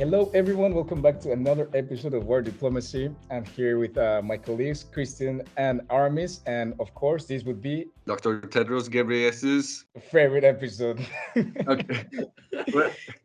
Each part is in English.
Hello, everyone. Welcome back to another episode of War Diplomacy. I'm here with uh, my colleagues, Christian and Aramis. And of course, this would be Dr. Tedros Ghebreyesus. favorite episode. Okay.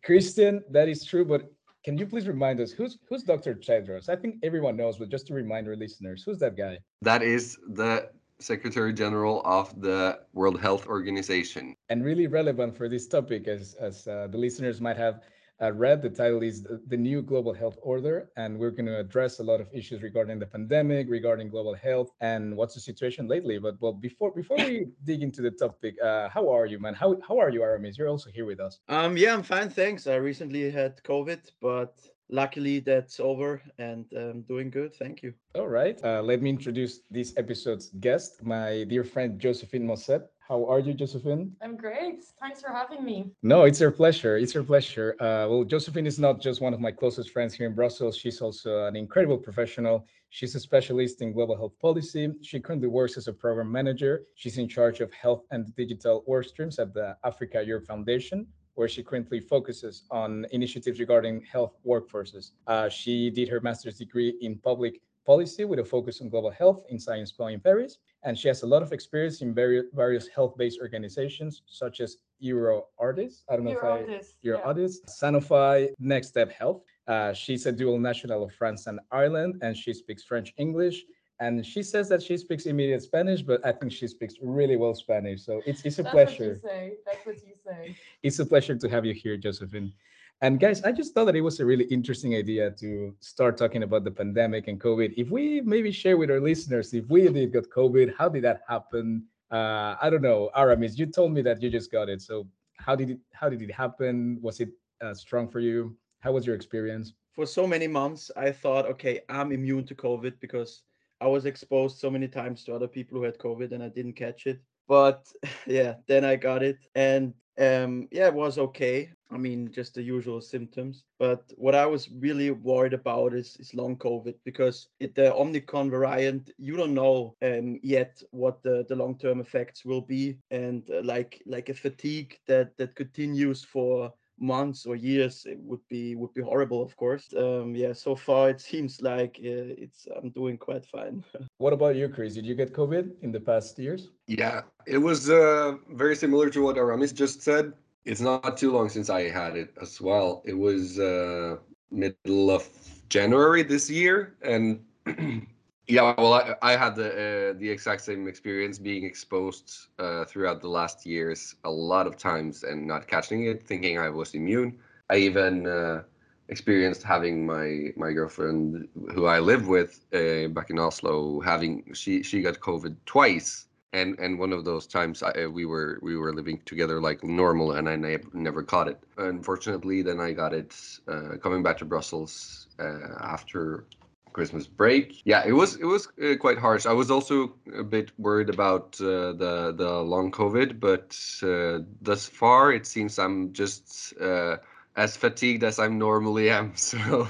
Christian, that is true. But can you please remind us who's who's Dr. Tedros? I think everyone knows, but just to remind our listeners, who's that guy? that is the Secretary General of the World Health Organization. And really relevant for this topic, as as uh, the listeners might have uh, read. The title is the, New Global Health Order, and we're going to address a lot of issues regarding the pandemic, regarding global health, and what's the situation lately. But well, before before we dig into the topic, uh, how are you, man? How how are you, Aramis? You're also here with us. Um, yeah, I'm fine, thanks. I recently had COVID, but luckily that's over and um, doing good. Thank you. All right. Uh, let me introduce this episode's guest, my dear friend Josephine Mosset. How are you, Josephine? I'm great. Thanks for having me. No, it's our pleasure. It's our pleasure. Uh, well, Josephine is not just one of my closest friends here in Brussels. She's also an incredible professional. She's a specialist in global health policy. She currently works as a program manager. She's in charge of health and digital work streams at the Africa Europe Foundation, where she currently focuses on initiatives regarding health workforces. Uh, she did her master's degree in public policy with a focus on global health in Sciences Po in Paris. And she has a lot of experience in various, various health-based organizations such as Euro Artists. I don't know You're if I artist. Euro yeah. Artists, Sanofi, Next Step Health. Uh, she's a dual national of France and Ireland, and she speaks French, English. And she says that she speaks immediate Spanish, but I think she speaks really well Spanish. So it's, it's a That's pleasure. what you say. That's what you say. It's a pleasure to have you here, Josephine. And guys, I just thought that it was a really interesting idea to start talking about the pandemic and COVID. If we maybe share with our listeners, if we did got COVID, how did that happen? Uh, I don't know, Aramis. You told me that you just got it. So how did it how did it happen? Was it uh, strong for you? How was your experience? For so many months, I thought, okay, I'm immune to COVID because I was exposed so many times to other people who had COVID and I didn't catch it. But yeah, then I got it. And um, yeah, it was okay. I mean, just the usual symptoms. But what I was really worried about is, is long COVID because it, the Omicron variant, you don't know um, yet what the, the long term effects will be. And uh, like like a fatigue that, that continues for months or years it would be would be horrible of course um yeah so far it seems like uh, it's i'm doing quite fine What about you, Chris? Did you get COVID in the past years? Yeah, it was uh, very similar to what Aramis just said. It's not too long since I had it as well. It was uh, middle of January this year, and yeah, well, I, I had the uh, the exact same experience being exposed uh, throughout the last years a lot of times and not catching it, thinking I was immune. I even uh, experienced having my my girlfriend, who I live with uh, back in Oslo, having she she got COVID twice, and and one of those times I, we were we were living together like normal, and I ne- never caught it. Unfortunately, then I got it uh, coming back to Brussels uh, after Christmas break. Yeah, it was it was uh, quite harsh. I was also a bit worried about uh, the the long COVID, but uh, thus far it seems I'm just uh, as fatigued as I normally am. So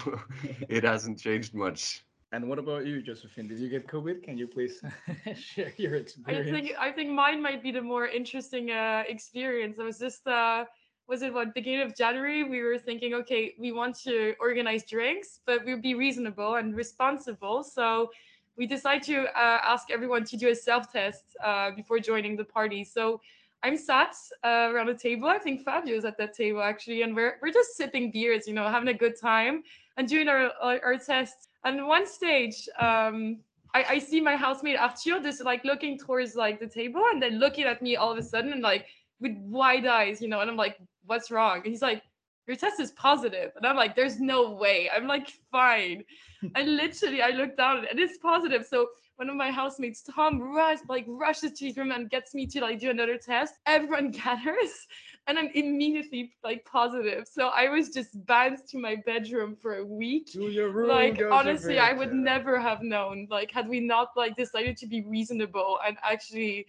it hasn't changed much. And what about you, Josephine? Did you get COVID? Can you please share your I experience? think I think mine might be the more interesting uh, experience. It was just uh, was it what beginning of January? We were thinking, okay, we want to organize drinks, but we'll be reasonable and responsible. So we decided to uh, ask everyone to do a self test uh, before joining the party. So I'm sat uh, around a table. I think Fabio's at that table actually, and we're we're just sipping beers, you know, having a good time and doing our our, our tests. And one stage, um, I, I see my housemate Arthur just like looking towards like the table and then looking at me all of a sudden and like with wide eyes, you know, and I'm like, what's wrong? And he's like, your test is positive. And I'm like, there's no way. I'm like, fine. and literally I look down and it's positive. So one of my housemates, Tom, rush, like rushes to his room and gets me to like do another test. Everyone gathers and I'm immediately like positive. So I was just banned to my bedroom for a week To your room, like honestly i would never have known like had we not like decided to be reasonable and actually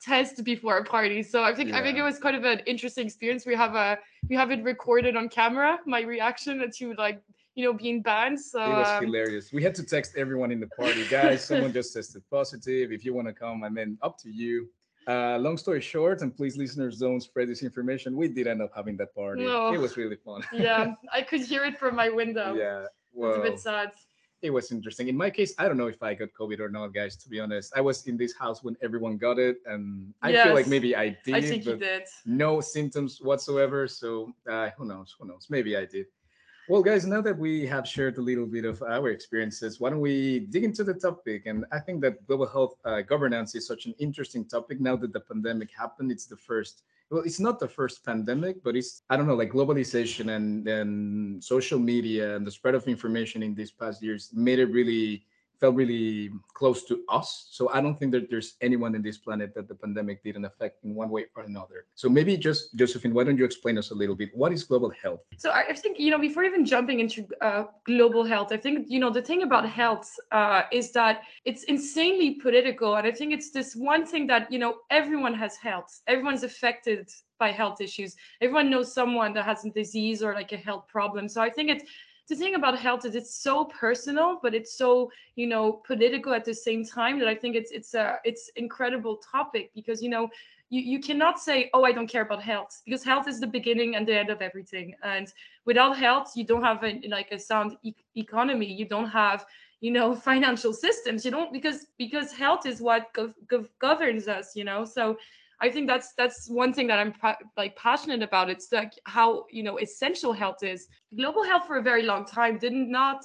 test before a party so i think i think it was kind of an interesting experience we have a we have it recorded on camera my reaction to like you know being banned so It was um, hilarious. We had to text everyone in the party, guys. Someone just tested positive. If you want to come, and then up to you. Uh, long story short, and please, listeners, don't spread this information. We did end up having that party. No. It was really fun. yeah, I could hear it from my window. yeah. it's a bit sad. it was interesting. In my case, I don't know if I got COVID or not, guys. To be honest, I was in this house when everyone got it, and I feel like maybe I did, I think you did. no symptoms whatsoever. So uh, who knows? Who knows? Maybe I did. Well, guys, now that we have shared a little bit of our experiences, why don't we dig into the topic? And I think that global health uh, governance is such an interesting topic now that the pandemic happened. It's the first, well, it's not the first pandemic, but it's, I don't know, like globalization and, and social media and the spread of information in these past years made it really felt really close to us. So I don't think that there's anyone in this planet that the pandemic didn't affect in one way or another. So maybe just Josephine, why don't you explain us a little bit? What is global health? So I think you know before even jumping into uh, global health, I think you know the thing about health uh, is that it's insanely political, and I think it's this one thing that you know everyone has health, everyone's affected by health issues, everyone knows someone that has a disease or like a health problem. So I think it's the thing about health is it's so personal, but it's so you know political at the same time that I think it's it's a it's incredible topic because you know you, you cannot say oh i don't care about health because health is the beginning and the end of everything. And without health you don't have a, like a sound e- economy. You don't have you know financial systems. You don't because because health is what gov- gov- governs us you know? So i think that's that's one thing that i'm like passionate about. It's like how you know essential health is. Global health for a very long time did not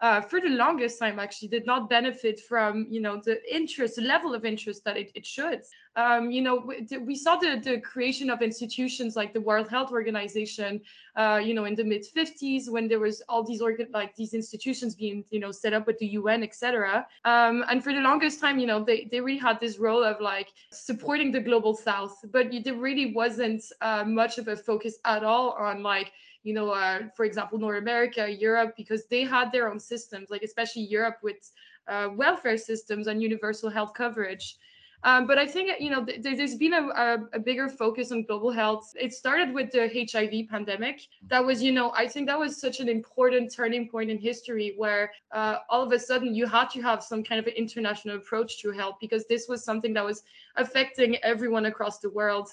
uh, for the longest time actually did not benefit from you know the interest the level of interest that it, it should um, you know we, we saw the, the creation of institutions like the world health organization uh, you know in the mid 50s when there was all these organ like these institutions being you know set up with the un etc um, and for the longest time you know they, they really had this role of like supporting the global south but there really wasn't uh, much of a focus at all on like you know, uh, for example, North America, Europe, because they had their own systems, like especially Europe with uh, welfare systems and universal health coverage. Um, but I think you know th- there's been a, a, a, bigger focus on global health. It started with the HIV pandemic. That was, you know, I think that was such an important turning point in history where uh, all of a sudden you had to have some kind of an international approach to health because this was something that was affecting everyone across the world.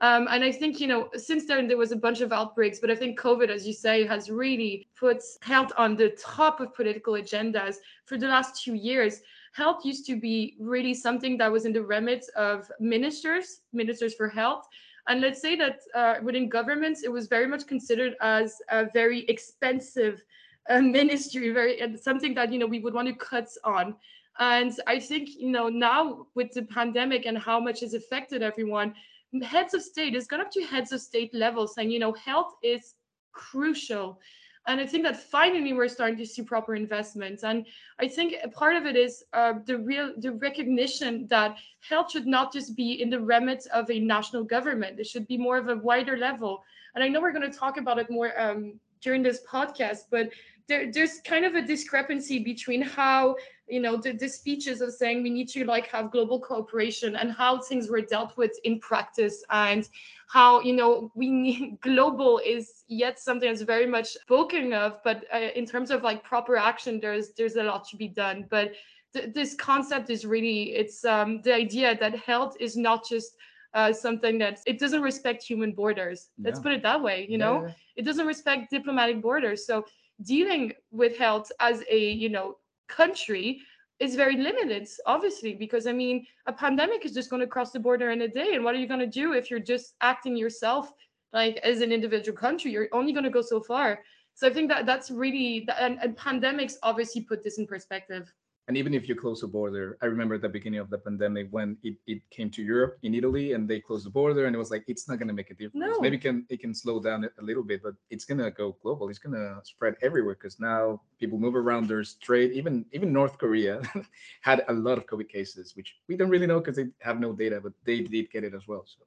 Um, and I think, you know, since then there was a bunch of outbreaks, but I think COVID, as you say, has really put health on the top of political agendas for the last two years. Health used to be really something that was in the remit of ministers, ministers for health. And let's say that uh, within governments, it was very much considered as a very expensive uh, ministry, very something that you know we would want to cut on. And I think you know now with the pandemic and how much has affected everyone, heads of state has gone up to heads of state level saying, you know, health is crucial. And I think that finally we're starting to see proper investments. And I think part of it is uh, the real the recognition that health should not just be in the remit of a national government. It should be more of a wider level. And I know we're going to talk about it more um, during this podcast, but there, there's kind of a discrepancy between how you know the, the speeches of saying we need to like have global cooperation and how things were dealt with in practice and how you know we need global is yet something that's very much spoken of but uh, in terms of like proper action there's there's a lot to be done. But th- this concept is really it's um, the idea that health is not just uh, something that it doesn't respect human borders. Let's put it that way you know? Yeah. it doesn't respect diplomatic borders. So dealing with health as a you know country is very limited obviously because i mean a pandemic is just going to cross the border in a day and what are you going to do if you're just acting yourself like as an individual country? You're only going to go so far. So i think that that's really and, and pandemics obviously put this in perspective And even if you close the border, I remember at the beginning of the pandemic when it, it came to Europe in Italy and they closed the border and it was like it's not gonna make a difference. No. Maybe it can it can slow down a little bit, but it's gonna go global. It's gonna spread everywhere because now people move around. There's trade. Even even North Korea had a lot of COVID cases, which we don't really know because they have no data, but they did get it as well. So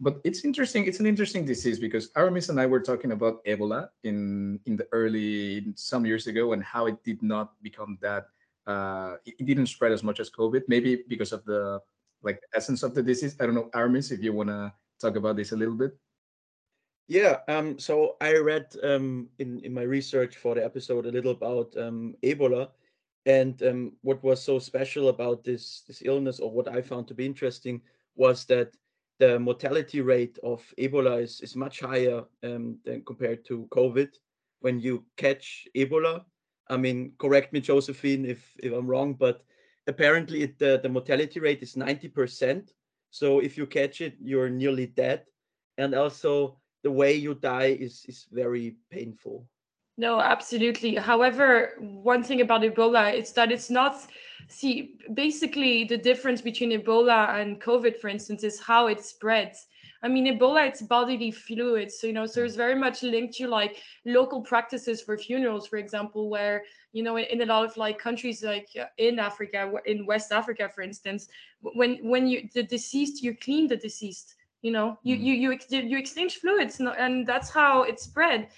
but it's interesting it's an interesting disease because aramis and i were talking about ebola in in the early some years ago and how it did not become that uh it, didn't spread as much as covid maybe because of the like essence of the disease i don't know aramis if you want to talk about this a little bit Yeah, um, so I read um, in in my research for the episode a little about um, Ebola, and um, what was so special about this this illness, or what I found to be interesting, was that the mortality rate of Ebola is, is much higher um, than compared to COVID. When you catch Ebola, I mean, correct me, Josephine, if, if I'm wrong, but apparently it, the, the mortality rate is 90%. So if you catch it, you're nearly dead. And also the way you die is, is very painful. No, absolutely. However, one thing about Ebola is that it's not, see, basically the difference between Ebola and COVID, for instance, is how it spreads. I mean, Ebola, it's bodily fluids, so, you know, so it's very much linked to like local practices for funerals, for example, where, you know, in, in a lot of like countries like uh, in Africa, in West Africa, for instance, when when you the deceased, you clean the deceased, you know, you Mm. you you, you exchange fluids, and that's how it spread.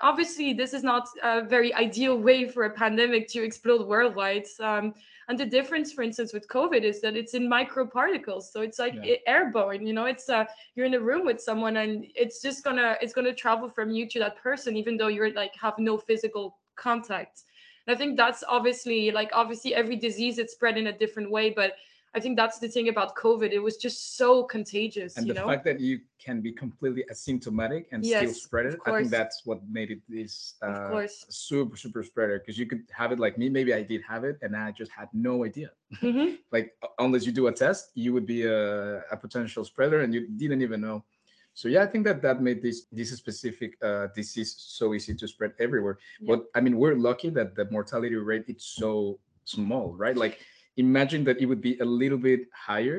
Obviously this is not a very ideal way for a pandemic to explode worldwide um, and the difference for instance with covid is that it's in microparticles so it's like Yeah. airborne you know it's uh, you're in a room with someone and it's just gonna it's gonna travel from you to that person even though you're like have no physical contact and i think that's obviously like obviously every disease it's spread in a different way but i think that's the thing about covid. It was just so contagious and you the know? fact that you can be completely asymptomatic and still spread it i think that's what made it this of uh, course. super super spreader because you could have it like me maybe i did have it and i just had no idea. Hmm like unless you do a test you would be a, a potential spreader and you didn't even know. So yeah i think that that made this this specific uh, disease so easy to spread everywhere. Yeah. but i mean we're lucky that the mortality rate is so small right? Like imagine that it would be a little bit higher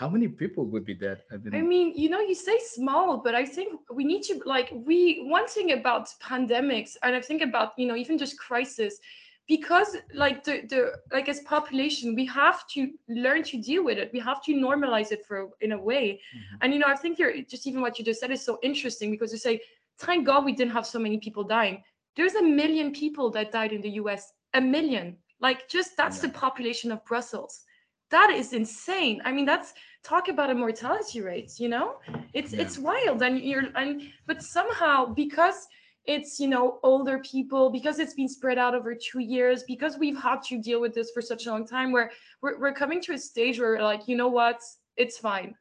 how many people would be dead i mean, I mean, you know, you say small, but I think we need to like we one thing about pandemics, and I think about you know even just crisis, because like the the like as population, we have to learn to deal with it. We have to normalize it for in a way, Mhm. and you know I think you're just even what you just said is so interesting because you say, thank God we didn't have so many people dying. There's a million people that died in the U.S. A million, like just that's the population of Brussels. That is insane. I mean, that's talk about a mortality rate you know? It's Yeah. it's wild. And you're and but somehow because it's you know older people because it's been spread out over two years because we've had to deal with this for such a long time where we're, we're coming to a stage where we're like you know what? It's fine.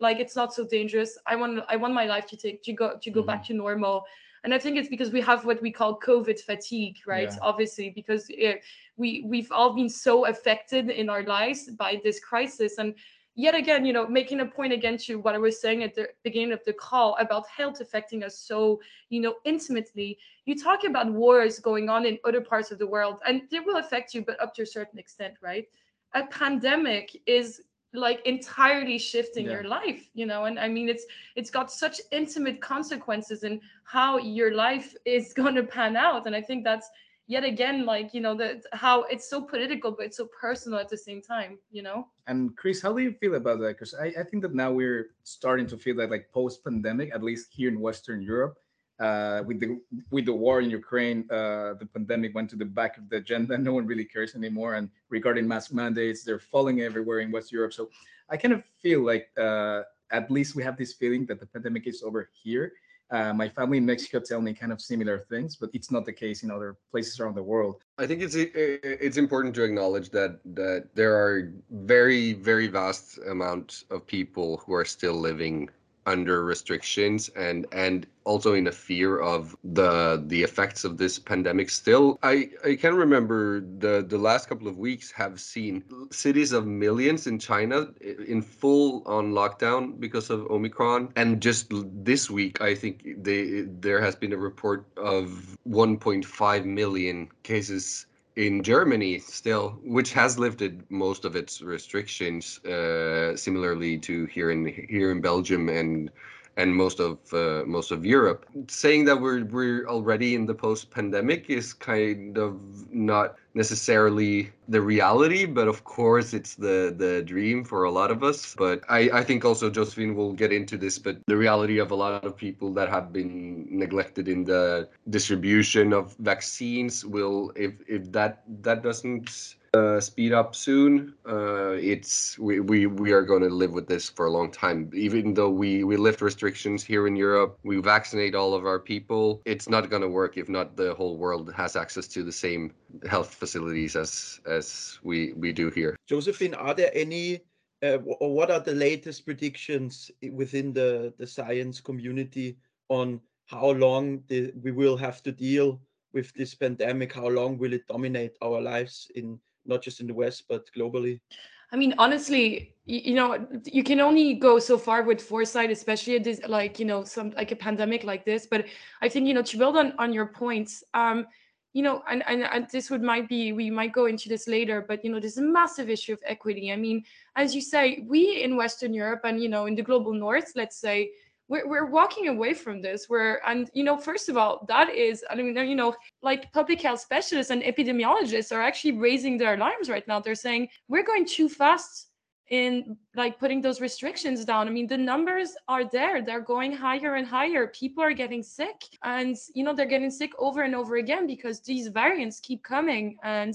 Like it's not so dangerous. I want i want my life to take to go to go back mm-hmm. to normal and i think it's because we have what we call covid fatigue right? Yeah. obviously because eh, we we've all been so affected in our lives by this crisis. And yet again you know making a point again to what i was saying at the beginning of the call about health affecting us so you know intimately you talk about wars going on in other parts of the world and they will affect you but up to a certain extent right? A pandemic is like entirely shifting Yeah. your life you know and i mean it's it's got such intimate consequences in how your life is going to pan out and i think that's yet again like you know that how it's so political but it's so personal at the same time you know And Chris, how do you feel about that? Because I, I think that now we're starting to feel that like post-pandemic, at least here in Western Europe, uh, with the with the war in Ukraine, uh, the pandemic went to the back of the agenda. No one really cares anymore. And regarding mask mandates, they're falling everywhere in West Europe. So I kind of feel like uh, at least we have this feeling that the pandemic is over here. Uh, my family in Mexico tell me kind of similar things, but it's not the case in other places around the world. I think it's it's important to acknowledge that that there are very very vast amount of people who are still living under restrictions and and also in a fear of the the effects of this pandemic. Still i i can remember the the last couple of weeks have seen cities of millions in china in full on lockdown because of omicron. And just this week i think they there has been a report of 1.5 million cases in Germany still, which has lifted most of its restrictions, uh, similarly to here in here in Belgium and and most of uh, most of Europe. Saying that we're we're already in the post-pandemic is kind of not necessarily the reality, but of course it's the the dream for a lot of us. But I I think also Josephine will get into this, but the reality of a lot of people that have been neglected in the distribution of vaccines will if if that that doesn't uh, speed up soon. Uh, it's we, we we are going to live with this for a long time. Even though we we lift restrictions here in Europe, we vaccinate all of our people. It's not going to work if not the whole world has access to the same health facilities as as we we do here. Josephine, are there any uh, or what are the latest predictions within the the science community on how long the, we will have to deal with this pandemic? How long will it dominate our lives in not just in the West but globally? I mean, honestly, you, know, you can only go so far with foresight, especially at this, like you know, some like a pandemic like this. But I think you know to build on on your points. Um, you know, and, and, and this would might be we might go into this later, but you know, there's a massive issue of equity. I mean, as you say, we in Western Europe and you know in the global North, let's say, we're, we're walking away from this where and you know first of all that is i mean you know like public health specialists and epidemiologists are actually raising their alarms right now. They're saying we're going too fast in like putting those restrictions down. I mean the numbers are there. They're going higher and higher. People are getting sick and you know they're getting sick over and over again because these variants keep coming and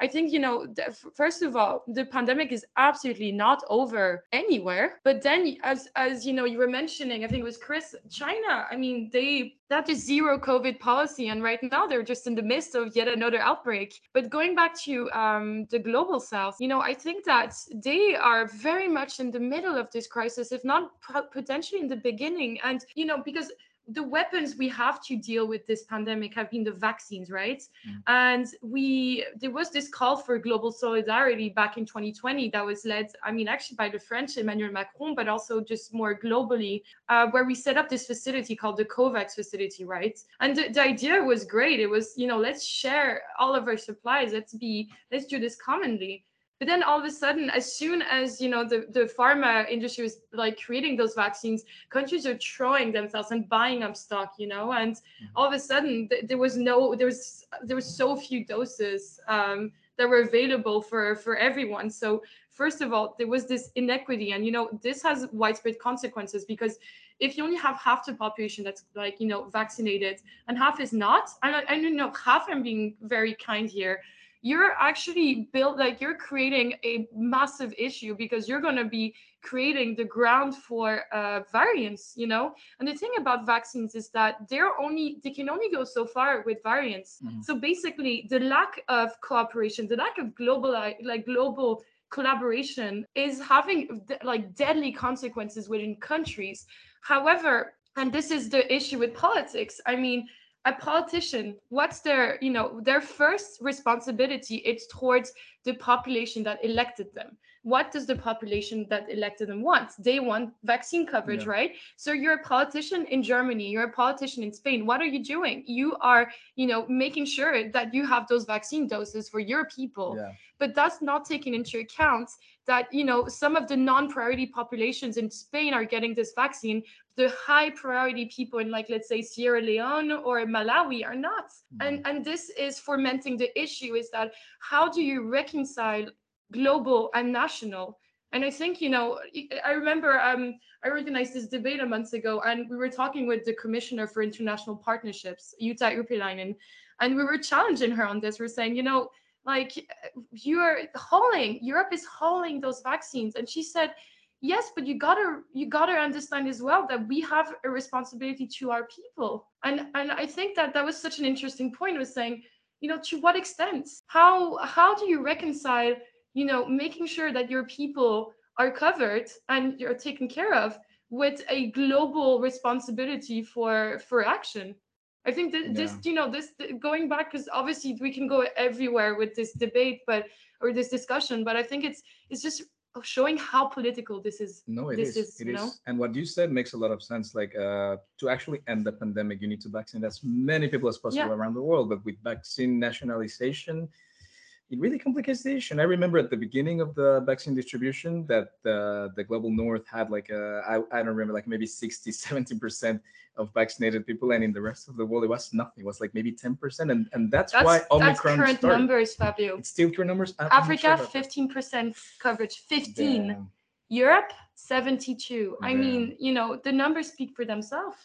I think, you know, first of all, the pandemic is absolutely not over anywhere. But then, as as you know, you were mentioning, I think it was Chris, China. I mean, they that is zero COVID policy, and right now they're just in the midst of yet another outbreak. But going back to um, the global south, you know, I think that they are very much in the middle of this crisis, if not potentially in the beginning. And you know, because the weapons we have to deal with this pandemic have been the vaccines, right? Mm. And we there was this call for global solidarity back in 2020 that was led, I mean, actually by the French Emmanuel Macron, but also just more globally, uh, where we set up this facility called the COVAX facility, right? And the, the idea was great. It was, you know, let's share all of our supplies. Let's be, let's do this commonly but then all of a sudden as soon as you know the, the pharma industry was like creating those vaccines countries are throwing themselves and buying up stock you know? And mm-hmm. all of a sudden th- there was no there was there was so few doses um, that were available for for everyone. So first of all there was this inequity. And you know this has widespread consequences because if you only have half the population that's like you know vaccinated and half is not and I, I don't know half i'm being very kind here you're actually built like you're creating a massive issue because you're going to be creating the ground for uh, variants you know? And the thing about vaccines is that they're only they can only go so far with variants. Mm-hmm. so basically the lack of cooperation the lack of global like global collaboration is having like deadly consequences within countries. However and this is the issue with politics i mean a politician what's their you know their first responsibility it's towards the population that elected them what does the population that elected them want? They want vaccine coverage yeah. right? So you're a politician in germany you're a politician in spain. What are you doing? You are you know making sure that you have those vaccine doses for your people. Yeah. but that's not taking into account that you know some of the non-priority populations in Spain are getting this vaccine. The high priority people in like let's say Sierra Leone or Malawi are not. Mm-hmm. and and this is fomenting the issue is that how do you reconcile global and national. And I think, you know, I remember um, I organized this debate a month ago, and we were talking with the Commissioner for International Partnerships, Jutta Urpilainen, and we were challenging her on this. We're saying, you know, like you're hauling europe is hauling those vaccines. And she said yes but you gotta you gotta understand as well that we have a responsibility to our people. And and i think that that was such an interesting point was saying you know to what extent? How how do you reconcile you know making sure that your people are covered and you're taken care of with a global responsibility for for action I think that this, you know, this going back because obviously we can go everywhere with this debate, but or this discussion, but I think it's it's just showing how political this is. No, it this is. is it is. Know? And what you said makes a lot of sense. Like uh, to actually end the pandemic, you need to vaccinate as many people as possible yeah. around the world. But with vaccine nationalization, it really complicates the issue. And I remember at the beginning of the vaccine distribution that uh, the global north had like a, I, I don't remember, like maybe 60, 70% of vaccinated people. And in the rest of the world, it was nothing. It was like maybe 10%. And, and that's, that's why Omicron That's current started. numbers, Fabio. It's still current numbers? I'm Africa, sure 15% coverage, 15. Damn. Europe, 72. Damn. I mean, you know, the numbers speak for themselves.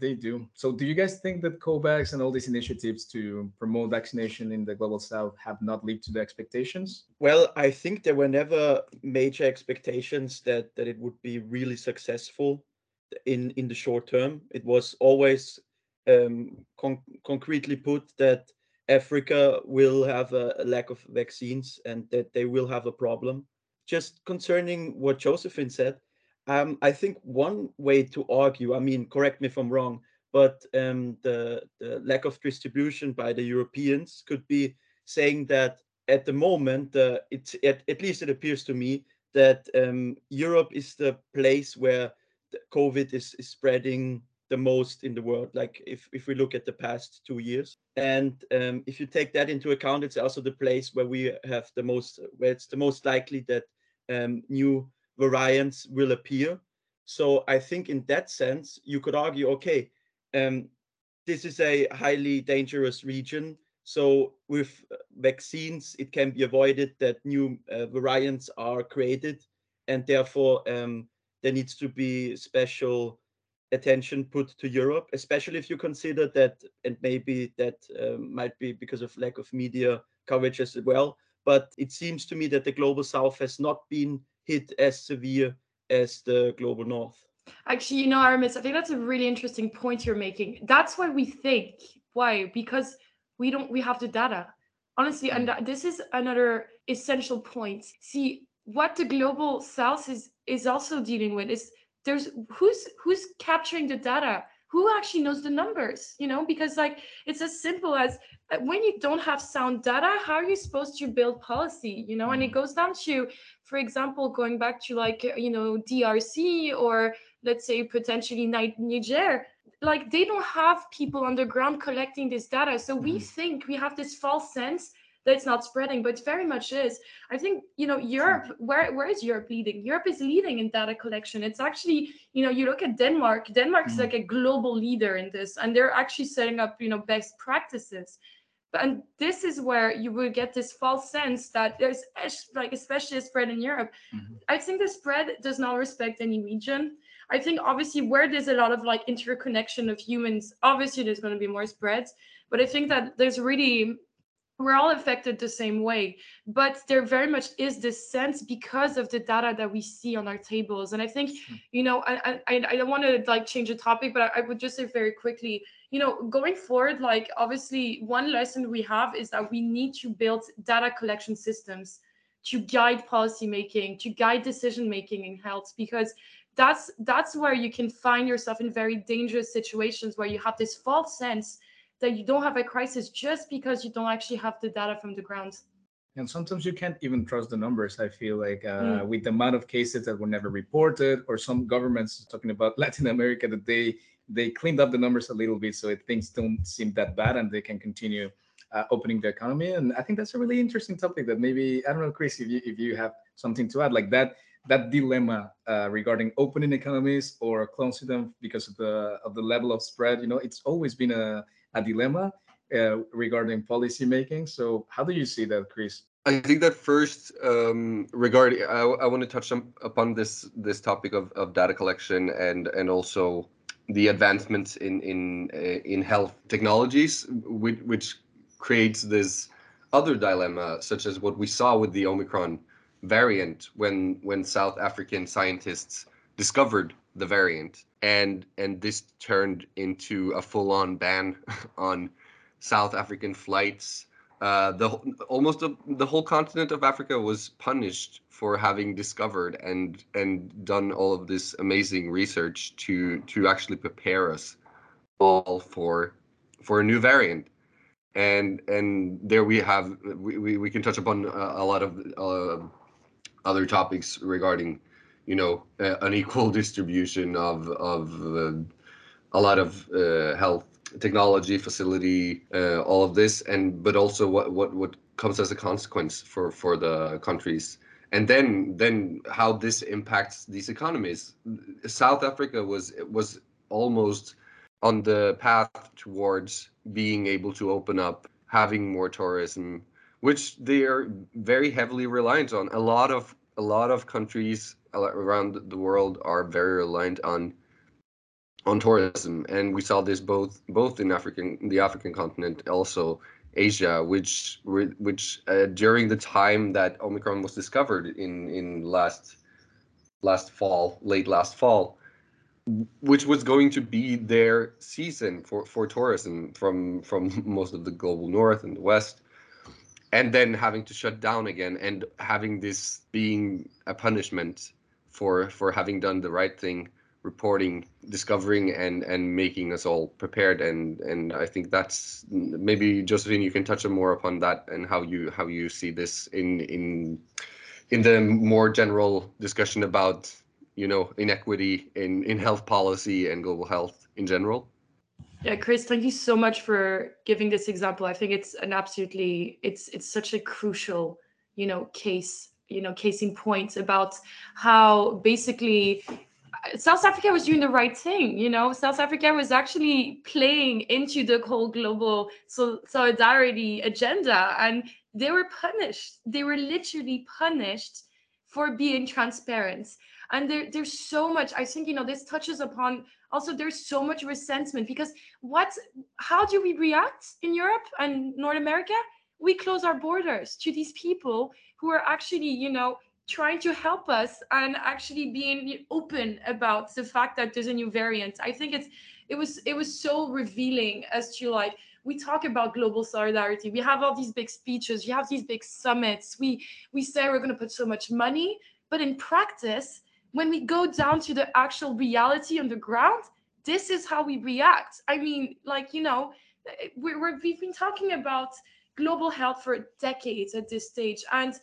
They do. So, do you guys think that COVAX and all these initiatives to promote vaccination in the global south have not lived to the expectations? Well, I think there were never major expectations that that it would be really successful in in the short term. It was always um, con- concretely put that Africa will have a, a lack of vaccines and that they will have a problem. just concerning what Josephine said, um, I think one way to argue, I mean, correct me if I'm wrong, but um, the, the lack of distribution by the Europeans could be saying that at the moment, uh, it's at, at least it appears to me that um, Europe is the place where COVID is, is spreading the most in the world. Like if, if we look at the past two years, and um, if you take that into account, it's also the place where we have the most, where it's the most likely that um, new variants will appear. So I think in that sense, you could argue, okay, um, this is a highly dangerous region. So with uh, vaccines, it can be avoided that new uh, variants are created, and therefore um, there needs to be special attention put to Europe, especially if you consider that, and maybe that um, might be because of lack of media coverage as well. But it seems to me that the global south has not been hit as severe as the global north. Actually, you know, Aramis, I think that's a really interesting point you're making. That's why we think. Why? Because we don't we have the data. Honestly, and mm. this is another essential point. See, what the global south is is also dealing with is there's who's who's capturing the data who actually knows the numbers you know? Because like it's as simple as uh, when you don't have sound data how are you supposed to build policy you know? And it goes down to for example going back to like you know drc or let's say potentially niger like they don't have people on the ground collecting this data. So we mm-hmm. think we have this false sense it's not spreading but very much is. I think you know europe where where is europe leading? Europe is leading in data collection. It's actually you know you look at denmark denmark is mm-hmm. like a global leader in this and they're actually setting up you know best practices. And this is where you will get this false sense that there's like especially a spread in europe. Mm-hmm. i think the spread does not respect any region. I think obviously where there's a lot of like interconnection of humans obviously there's going to be more spreads but i think that there's really we're all affected the same way but there very much is this sense because of the data that we see on our tables and i think hmm. you know i i, I don't want to like change the topic but I, I would just say very quickly you know going forward like obviously one lesson we have is that we need to build data collection systems to guide policy making to guide decision making in health because that's that's where you can find yourself in very dangerous situations where you have this false sense that you don't have a crisis just because you don't actually have the data from the ground. And sometimes you can't even trust the numbers. I feel like uh, mm. with the amount of cases that were never reported, or some governments talking about Latin America that they they cleaned up the numbers a little bit so things don't seem that bad and they can continue uh, opening the economy. And I think that's a really interesting topic that maybe I don't know, Chris, if you if you have something to add like that that dilemma uh, regarding opening economies or closing them because of the of the level of spread. You know, it's always been a a dilemma uh, regarding policy making. So how do you see that, Chris? I think that first, um, regarding, I, I want to touch upon this this topic of, of data collection and and also the advancements in in uh, in health technologies, which, which creates this other dilemma, such as what we saw with the Omicron variant when when South African scientists discovered the variant and and this turned into a full-on ban on South African flights. Uh, the almost a, the whole continent of Africa was punished for having discovered and and done all of this amazing research to to actually prepare us all for for a new variant. And and there we have we, we, we can touch upon a, a lot of uh, other topics regarding you know uh, an equal distribution of of uh, a lot of uh, health technology facility uh, all of this. And but also what what what comes as a consequence for for the countries. And then then how this impacts these economies. South africa was was almost on the path towards being able to open up having more tourism which they are very heavily reliant on. A lot of a lot of countries around the world are very reliant on on tourism, and we saw this both both in African the African continent, also Asia, which which uh, during the time that Omicron was discovered in in last last fall, late last fall, which was going to be their season for for tourism from from most of the global north and the west. And then having to shut down again and having this being a punishment for for having done the right thing reporting discovering and and making us all prepared. And and i think that's maybe josephine you can touch more upon that and how you how you see this in in in the more general discussion about you know inequity in in health policy and global health in general. Yeah chris thank you so much for giving this example. I think it's an absolutely it's it's such a crucial you know case you know case in point about how basically uh, South Africa was doing the right thing, you know. South Africa was actually playing into the whole global solidarity agenda, and they were punished. They were literally punished for being transparent. And there, there's so much. I think you know this touches upon also. There's so much resentment because what? How do we react in Europe and North America? We close our borders to these people who are actually, you know, trying to help us and actually being open about the fact that there's a new variant. I think it's it was it was so revealing as to like we talk about global solidarity. We have all these big speeches. We have these big summits. We we say we're going to put so much money but in practice when we go down to the actual reality on the ground this is how we react. I mean like you know eh, we're, we're we've been talking about global health for decades at this stage. And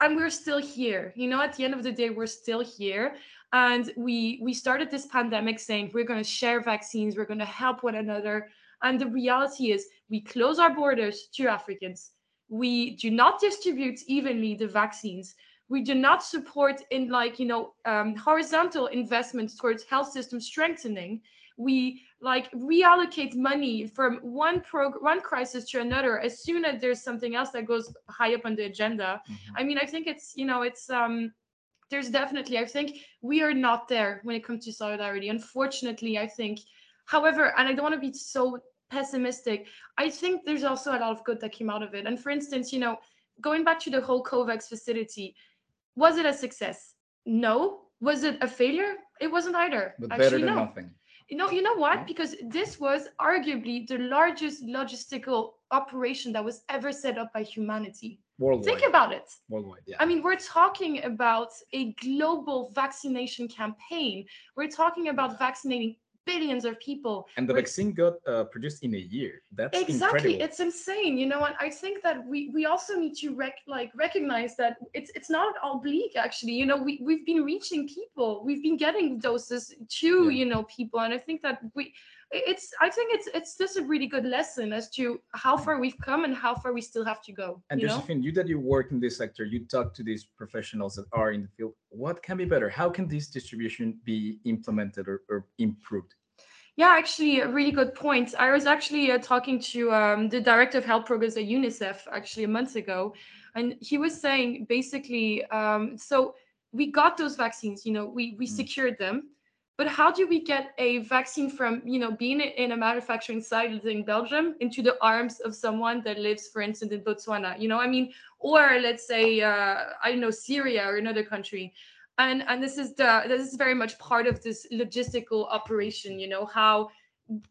and we're still here. You know at the end of the day we're still here. And we we started this pandemic saying we're going to share vaccines we're going to help one another. And the reality is we close our borders to africans. We do not distribute evenly the vaccines. We do not support in like you know um, horizontal investments towards health system strengthening we like reallocate money from one prog- one crisis to another as soon as there's something else that goes high up on the agenda. Mm-hmm. i mean i think it's you know it's um there's definitely i think we are not there when it comes to solidarity unfortunately i think. However and i don't want to be so pessimistic i think there's also a lot of good that came out of it. And for instance you know going back to the whole covax facility was it a success? No. Was it a failure? It wasn't either. But better Actually, than no. nothing you know, you know what? Because this was arguably the largest logistical operation that was ever set up by humanity. Worldwide. Think about it. Worldwide, yeah. I mean, we're talking about a global vaccination campaign. We're talking about vaccinating billions of people. And the vaccine got uh, produced in a year. That's exactly. Incredible. It's insane. You know what? I think that we we also need to rec- like recognize that it's it's not all bleak. Actually, you know, we we've been reaching people. We've been getting doses to yeah. you know people, and I think that we it's i think it's it's just a really good lesson as to how far we've come and how far we still have to go and you josephine know? you that you work in this sector you talk to these professionals that are in the field what can be better how can this distribution be implemented or, or improved yeah, actually, a really good point. I was actually uh, talking to um, the director of health programs at UNICEF actually a month ago, and he was saying basically, um, so we got those vaccines, you know, we we mm. secured them, but how do we get a vaccine from you know being in a manufacturing site in Belgium into the arms of someone that lives, for instance, in Botswana? You know, I mean, or let's say uh, I don't know Syria or another country and and this is the this is very much part of this logistical operation you know how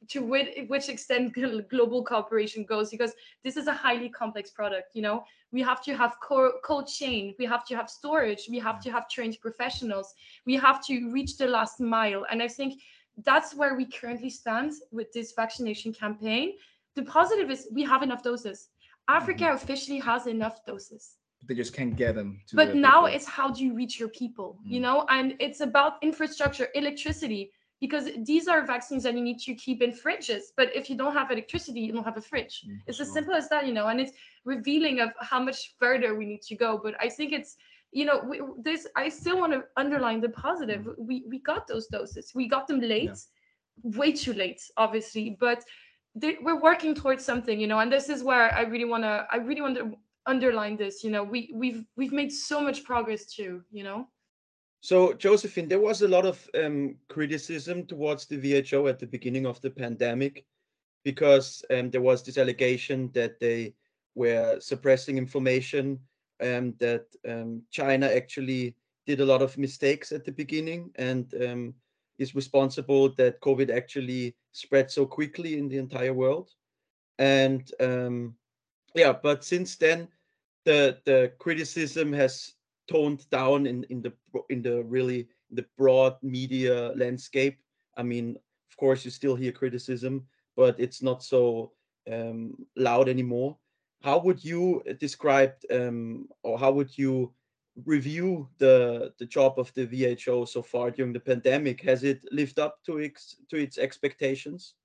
to which, which extent global cooperation goes because this is a highly complex product you know? We have to have cold chain we have to have storage we have to have trained professionals we have to reach the last mile. And i think that's where we currently stand with this vaccination campaign. The positive is we have enough doses. Africa mm-hmm. officially has enough doses they just can't get them to but now people. it's how do you reach your people mm. you know? And it's about infrastructure electricity because these are vaccines that you need to keep in fridges. But if you don't have electricity you don't have a fridge. Mm, it's as simple as that you know? And it's revealing of how much further we need to go. But i think it's you know we, this i still want to underline the positive. Mm. we we got those doses. We got them late. Yeah. way too late obviously. But they, we're working towards something you know? And this is where i really want to i really want to underline this you know we we've we've made so much progress too you know? So josephine there was a lot of um, criticism towards the who at the beginning of the pandemic because um, there was this allegation that they were suppressing information um, that um, china actually did a lot of mistakes at the beginning and um, is responsible that covid actually spread so quickly in the entire world. And um, yeah but since then the the criticism has toned down in in the in the really the broad media landscape. I mean, of course, you still hear criticism, but it's not so um, loud anymore. How would you describe um, or how would you review the the job of the WHO so far during the pandemic? Has it lived up to its to its expectations?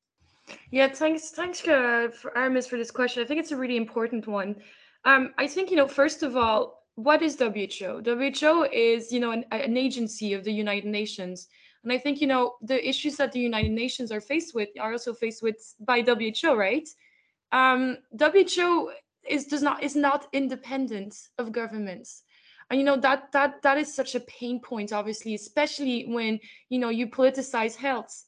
Yeah, thanks, thanks, uh, for Aramis for this question. I think it's a really important one. Um, I think you know, first of all, what is WHO? WHO is you know an, an agency of the United Nations, and I think you know the issues that the United Nations are faced with are also faced with by WHO, right? Um, WHO is does not is not independent of governments and you know that that that is such a pain point obviously especially when you know you politicize health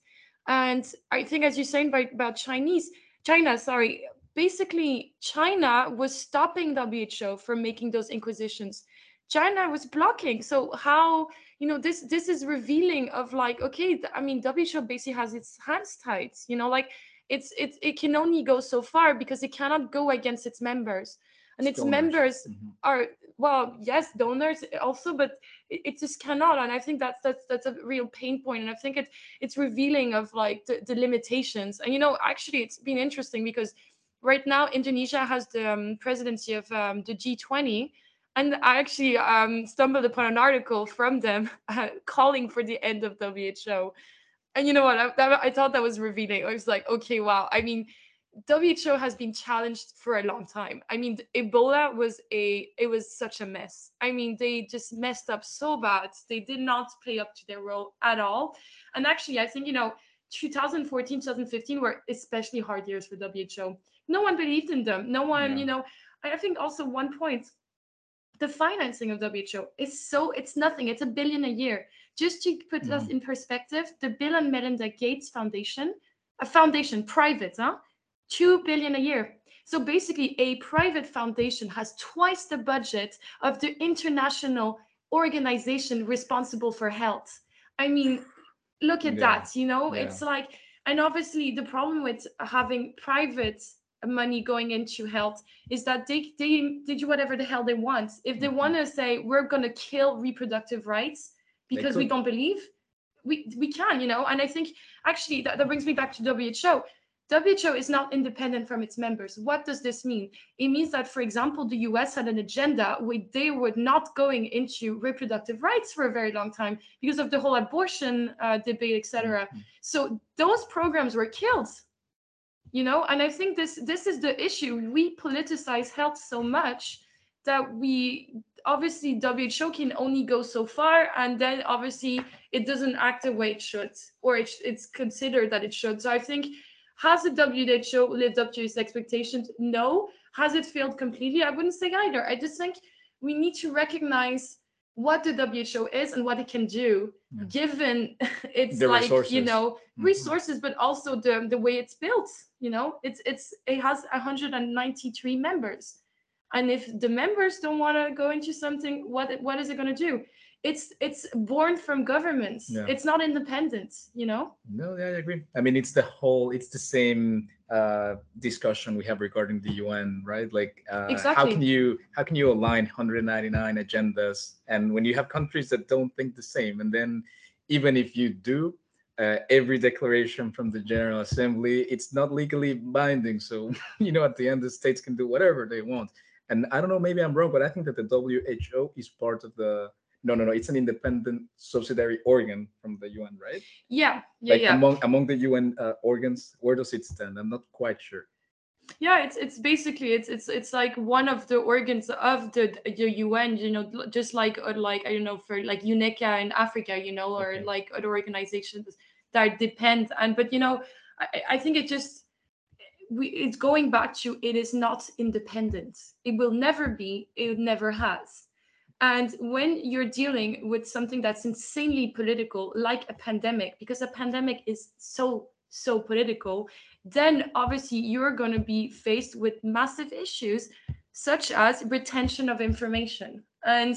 and i think as you're saying about, about chinese china sorry basically china was stopping who from making those inquisitions. China was blocking. So how you know this this is revealing of like okay i mean who basically has its hands tied you know like it's it, it can only go so far because it cannot go against its members. And its, members mm-hmm. are well yes donors also but it, it, just cannot. And i think that's that's that's a real pain point. And i think it it's revealing of like the, the limitations. And you know actually it's been interesting because right now indonesia has the um, presidency of um, the g20 and i actually um, stumbled upon an article from them calling for the end of who and you know what I, that, I thought that was revealing i was like okay wow i mean WHO has been challenged for a long time. I mean, Ebola was a it was such a mess. I mean, they just messed up so bad. They did not play up to their role at all. And actually, I think you know, 2014, 2015 were especially hard years for WHO. No one believed in them. No one, yeah. you know. I think also one point, the financing of WHO is so it's nothing. It's a billion a year. Just to put mm. us in perspective, the Bill and Melinda Gates Foundation, a foundation, private, huh? 2 billion a year. So basically, a private foundation has twice the budget of the international organization responsible for health. I mean, look at yeah. that, you know, yeah. it's like, and obviously, the problem with having private money going into health is that they, they, they do whatever the hell they want. If they mm-hmm. want to say, we're going to kill reproductive rights because we don't believe, we, we can, you know, and I think actually that, that brings me back to WHO WHO is not independent from its members. What does this mean? It means that, for example, the US had an agenda where they were not going into reproductive rights for a very long time because of the whole abortion uh, debate, etc. Mm-hmm. So those programs were killed. You know, and I think this this is the issue. We politicize health so much that we obviously WHO can only go so far, and then obviously it doesn't act the way it should, or it, it's considered that it should. So I think has the WHO lived up to its expectations? No. Has it failed completely? I wouldn't say either. I just think we need to recognize what the WHO is and what it can do, yeah. given it's the like resources. you know mm-hmm. resources, but also the the way it's built. You know, it's it's it has 193 members, and if the members don't want to go into something, what what is it going to do? It's it's born from governments. Yeah. it's not independent you know? No yeah, i agree. I mean it's the whole it's the same uh, discussion we have regarding the un right? Like uh, exactly. how can you how can you align 199 agendas and when you have countries that don't think the same and then even if you do uh, every declaration from the general assembly it's not legally binding. So you know at the end the states can do whatever they want. And i don't know maybe i'm wrong but i think that the who is part of the no, no, no. It's an independent subsidiary organ from the UN, right? Yeah, yeah, like yeah. Among among the UN uh, organs, where does it stand? I'm not quite sure. Yeah, it's it's basically it's it's it's like one of the organs of the the UN. You know, just like or like I don't know for like UNECA in Africa, you know, or okay. like other organizations that depend. And but you know, I, I think it just we it's going back to it is not independent. It will never be. It never has and when you're dealing with something that's insanely political, like a pandemic, because a pandemic is so, so political, then obviously you're going to be faced with massive issues such as retention of information. And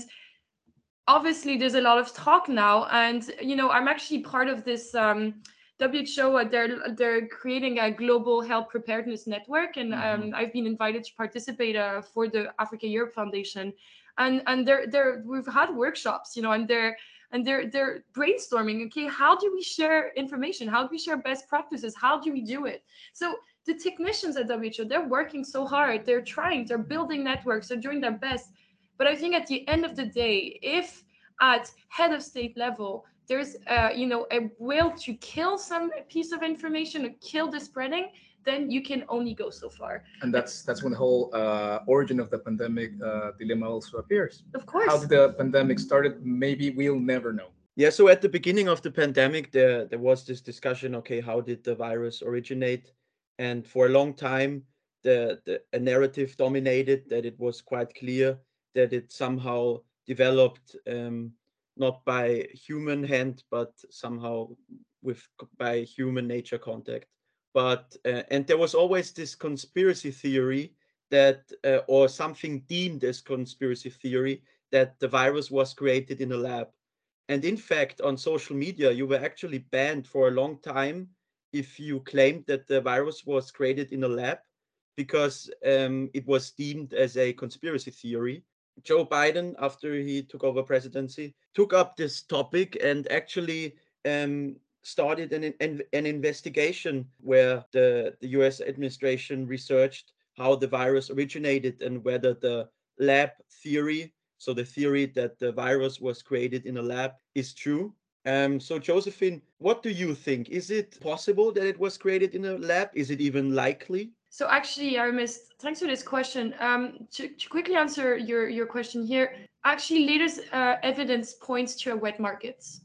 obviously, there's a lot of talk now. And, you know, I'm actually part of this. Um, WHO uh, they're they're creating a global health preparedness network, and um, I've been invited to participate uh, for the Africa Europe Foundation, and and they're they're we've had workshops, you know, and they're and they're they're brainstorming. Okay, how do we share information? How do we share best practices? How do we do it? So the technicians at WHO they're working so hard. They're trying. They're building networks. They're doing their best. But I think at the end of the day, if at head of state level there's uh, you know a will to kill some piece of information or kill the spreading then you can only go so far And that's that's when the whole uh, origin of the pandemic uh, dilemma also appears. of course How did the pandemic started? Maybe we'll never know. Yeah, so at the beginning of the pandemic, there there was this discussion. Okay, how did the virus originate? And for a long time, the, the a narrative dominated that it was quite clear that it somehow developed um, not by human hand, but somehow with by human nature contact. But uh, and there was always this conspiracy theory that, uh, or something deemed as conspiracy theory, that the virus was created in a lab. And in fact, on social media, you were actually banned for a long time if you claimed that the virus was created in a lab because um, it was deemed as a conspiracy theory. Joe Biden, after he took over presidency, took up this topic and actually um, started an, an, an investigation where the, the US administration researched how the virus originated and whether the lab theory so the theory that the virus was created in a lab is true. Um, so Josephine, what do you think? Is it possible that it was created in a lab? Is it even likely? So actually, I missed. thanks for this question. Um, to, to quickly answer your, your question here, actually, latest uh, evidence points to a wet markets.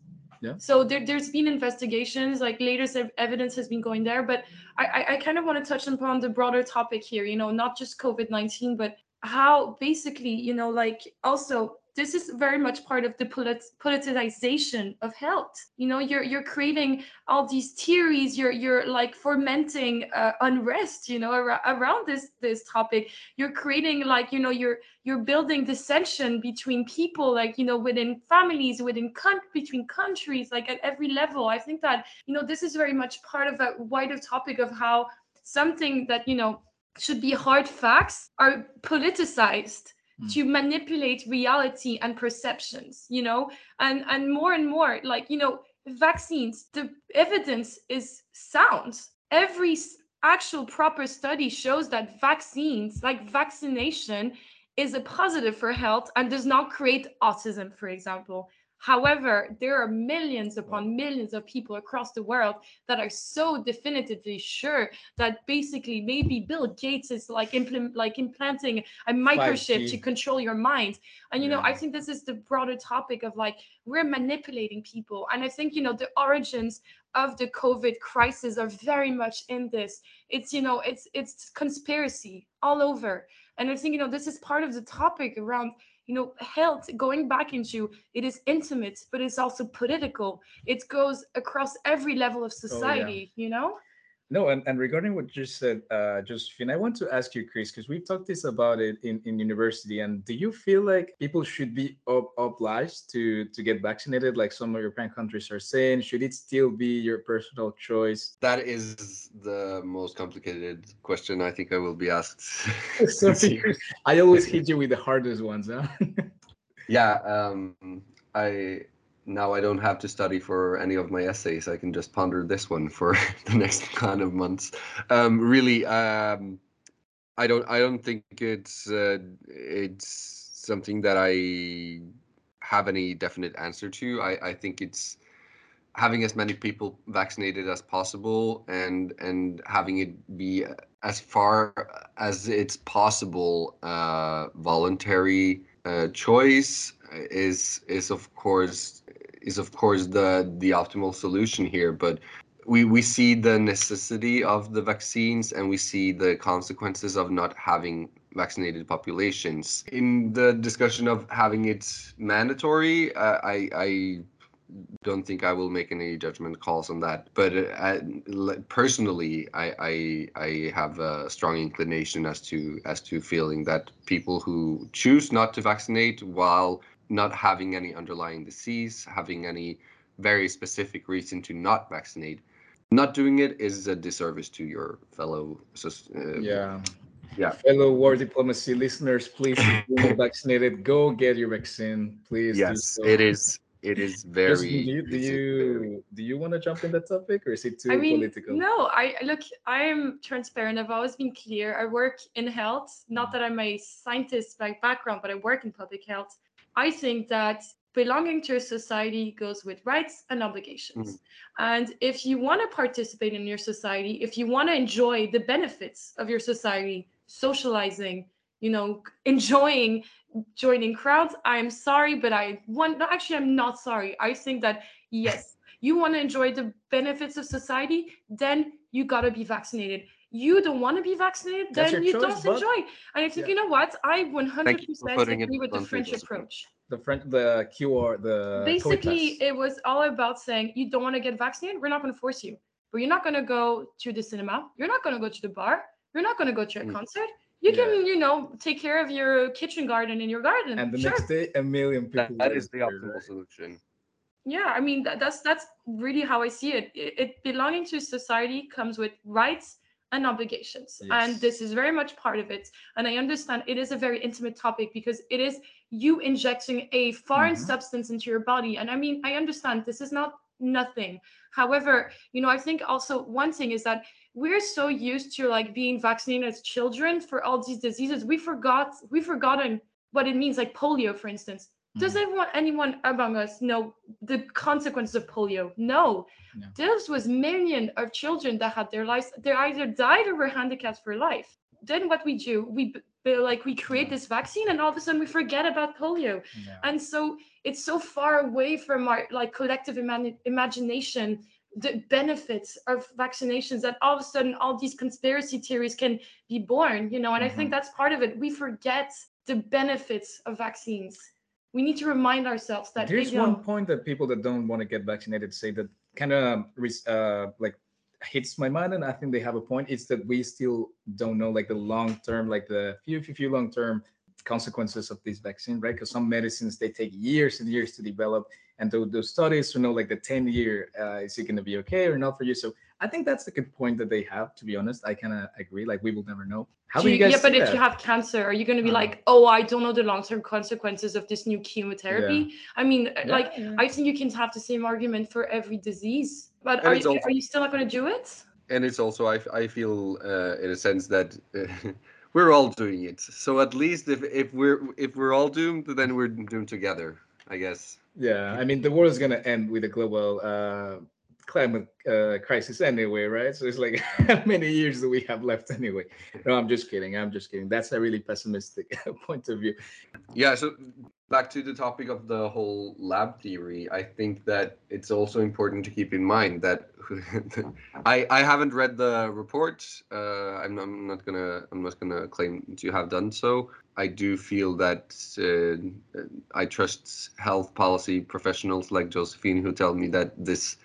So there, there's been investigations, like latest ev- evidence has been going there, but I, I, kind of want to touch upon the broader topic here, you know, not just COVID-19, but how basically, you know, like also this is very much part of the polit- politicization of health. You know, you're you're creating all these theories. You're you're like fermenting uh, unrest. You know, ar- around this this topic. You're creating like you know you're you're building dissension between people, like you know within families, within con- between countries, like at every level. I think that you know this is very much part of a wider topic of how something that you know should be hard facts are politicized Mm. to manipulate reality and perceptions you know? And and more and more like you know vaccines the evidence is sound. Every actual proper study shows that vaccines like vaccination is a positive for health and does not create autism for example However, there are millions upon millions of people across the world that are so definitively sure that basically maybe Bill Gates is like implement like implanting a microchip to 5G. control your mind. And you know, I think this is the broader topic of like we're manipulating people. And I think you know the origins of the COVID crisis are very much in this. It's you know, it's it's conspiracy all over. And I think you know this is part of the topic around you know health going back into it is intimate but it's also political. It goes across every level of oh, society you know No, and, and regarding what you said, uh, Josephine, I want to ask you, Chris, because we've talked this about it in, in university. And do you feel like people should be ob- obliged to to get vaccinated, like some European countries are saying? Should it still be your personal choice? That is the most complicated question I think I will be asked. Chris. I always hit you with the hardest ones, huh? Yeah, um, I now I don't have to study for any of my essays. I can just ponder this one for the next kind of months. Um, really, um, I don't I don't think it's uh, it's something that I have any definite answer to. I, I think it's having as many people vaccinated as possible and and having it be as far as it's possible uh, voluntary uh, choice is is of course is of course the the optimal solution here but we we see the necessity of the vaccines and we see the consequences of not having vaccinated populations. In the discussion of having it mandatory uh, i i don't think I will make any judgment calls on that. But uh, l- personally, I, I I have a strong inclination as to as to feeling that people who choose not to vaccinate while not having any underlying disease, having any very specific reason to not vaccinate, not doing it is a disservice to your fellow. Uh, yeah. Yeah. Fellow war diplomacy listeners, please, if you're vaccinated, go get your vaccine, please. do Yes, so. it is. It is very. Do you do it is very- you do you want to jump in that topic, or is it too I mean, political? no, I look, I am transparent. I've always been clear. I work in health, not that I'm a scientist by background, but I work in public health. I think that belonging to a society goes with rights and obligations. Mm. And if you want to participate in your society, if you want to enjoy the benefits of your society, socializing, you know, enjoying joining crowds, I am sorry, but I want, no, actually, I'm not sorry. I think that, yes, you want to enjoy the benefits of society, then you got to be vaccinated. You don't want to be vaccinated, That's then you choice, don't bud. enjoy. And I think, Yeah. you know what? I 100% you for putting it agree with the bluntly, French Josephine. approach. The French, the QR, the Basically, it was all about saying you don't want to get vaccinated. We're not going to force you, but you're not going to go to the cinema. You're not going to go to the bar. You're not going to go to a Mm. concert. You Yeah. can, you know, take care of your kitchen garden in your garden. and the sure. next day, a million people. That, that the there, optimal right? solution. yeah i mean that, that's that's really how i see it. it it belonging to society comes with rights and obligations and this is very much part of it and i understand it is a very intimate topic because it is you injecting a foreign Mhm. substance into your body and i mean i understand this is not nothing however you know i think also one thing is that we're so used to like being vaccinated as children for all these diseases we forgot we've forgotten what it means like polio for instance does Mhm. everyone, anyone among us know the consequences of polio? No. No. This was million of children that had their lives. They either died or were handicapped for life. Then what we do, we b- b- like we create this vaccine, and all of a sudden we forget about polio. Yeah. And so it's so far away from our like collective imani- imagination, the benefits of vaccinations that all of a sudden all these conspiracy theories can be born. You know, and I think Mhm. that's part of it. We forget the benefits of vaccines we need to remind ourselves that There's one point that people that don't want to get vaccinated say that kind of uh, like hits my mind, and I think they have a point. It's that we still don't know like the long term, like the few few, few long term consequences of this vaccine, right? Because some medicines they take years and years to develop, and those, those studies to know like the 10 year uh, is it going to be okay or not for you. So I think that's a good point that they have. To be honest, I kind of agree. Like we will never know. How do do you guys? yeah, but see if that? you have cancer, are you going to be Uh-huh. like, oh, I don't know the long term consequences of this new chemotherapy? I mean, uh, Yeah, like, yeah. I think you can have the same argument for every disease. But And are, you also- are you still not going to do it? and it's also I, I feel uh, in a sense that we're all doing it so at least if, if we're if we're all doomed then we're doomed together i guess Yeah, I mean the world is gonna end with a global uh, climate uh, crisis anyway, right? So it's like how many years do we have left anyway? No, I'm just kidding. I'm just kidding. That's a really pessimistic point of view. yeah so back to the topic of the whole lab theory i think that it's also important to keep in mind that i i haven't read the report uh, I'm, not, I'm not gonna i'm not gonna claim to have done so i do feel that uh, i trust health policy professionals like josephine who tell me that this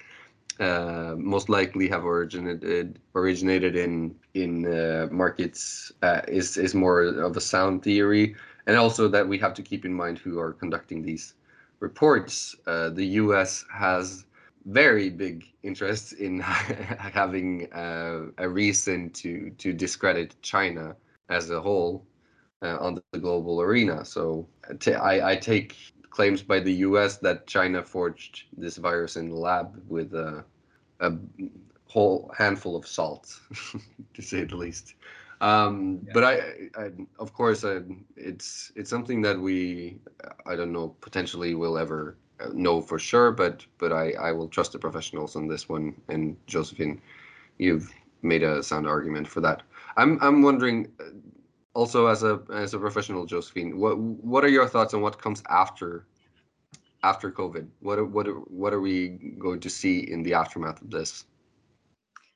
uh, most likely have originated originated in in uh, markets uh, is is more of a sound theory, and also that we have to keep in mind who are conducting these reports. Uh, the U.S. has very big interest in having uh, a reason to to discredit China as a whole uh, on the global arena. So t- I, I take claims by the U.S. that China forged this virus in the lab with a, a whole handful of salt, to say the least. Um, Yeah. But I, I, of course, uh, it's it's something that we, I don't know, potentially will ever uh, know for sure. But but I, I will trust the professionals on this one. And Josephine, you've made a sound argument for that. I'm I'm wondering uh, also as a as a professional josephine what what are your thoughts on what comes after after covid? What what what are we going to see in the aftermath of this?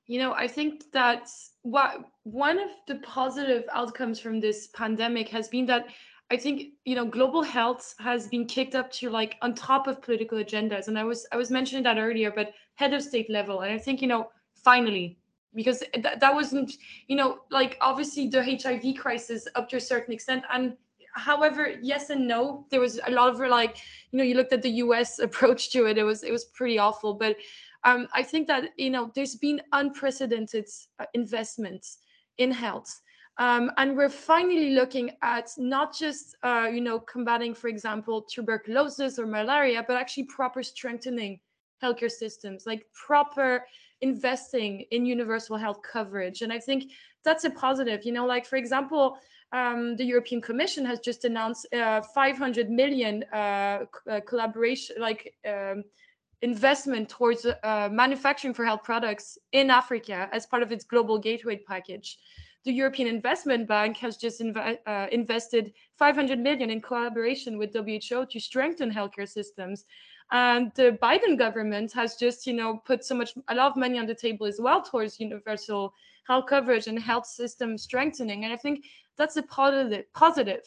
You know, I think that what one of the positive outcomes from this pandemic has been that I think you know global health has been kicked up to like on top of political agendas, and I was I was mentioning that earlier, but head of state level, and I think you know finally because th- that wasn't you know like obviously the HIV crisis up to a certain extent, and however yes and no, there was a lot of like you know you looked at the U.S. approach to it, it was it was pretty awful, but um, I think that you know there's been unprecedented uh, investments in health. Um, and we're finally looking at not just uh, you know combating, for example, tuberculosis or malaria, but actually proper strengthening healthcare systems, like proper investing in universal health coverage. And I think that's a positive. You know, like for example, um, the European Commission has just announced uh, 500 million uh, uh, collaboration, like um, investment towards uh, manufacturing for health products in Africa as part of its global gateway package. The European Investment Bank has just inv- uh, invested 500 million in collaboration with WHO to strengthen healthcare systems. And the Biden government has just, you know, put so much, a lot of money on the table as well towards universal health coverage and health system strengthening. And I think that's a positive. Positive.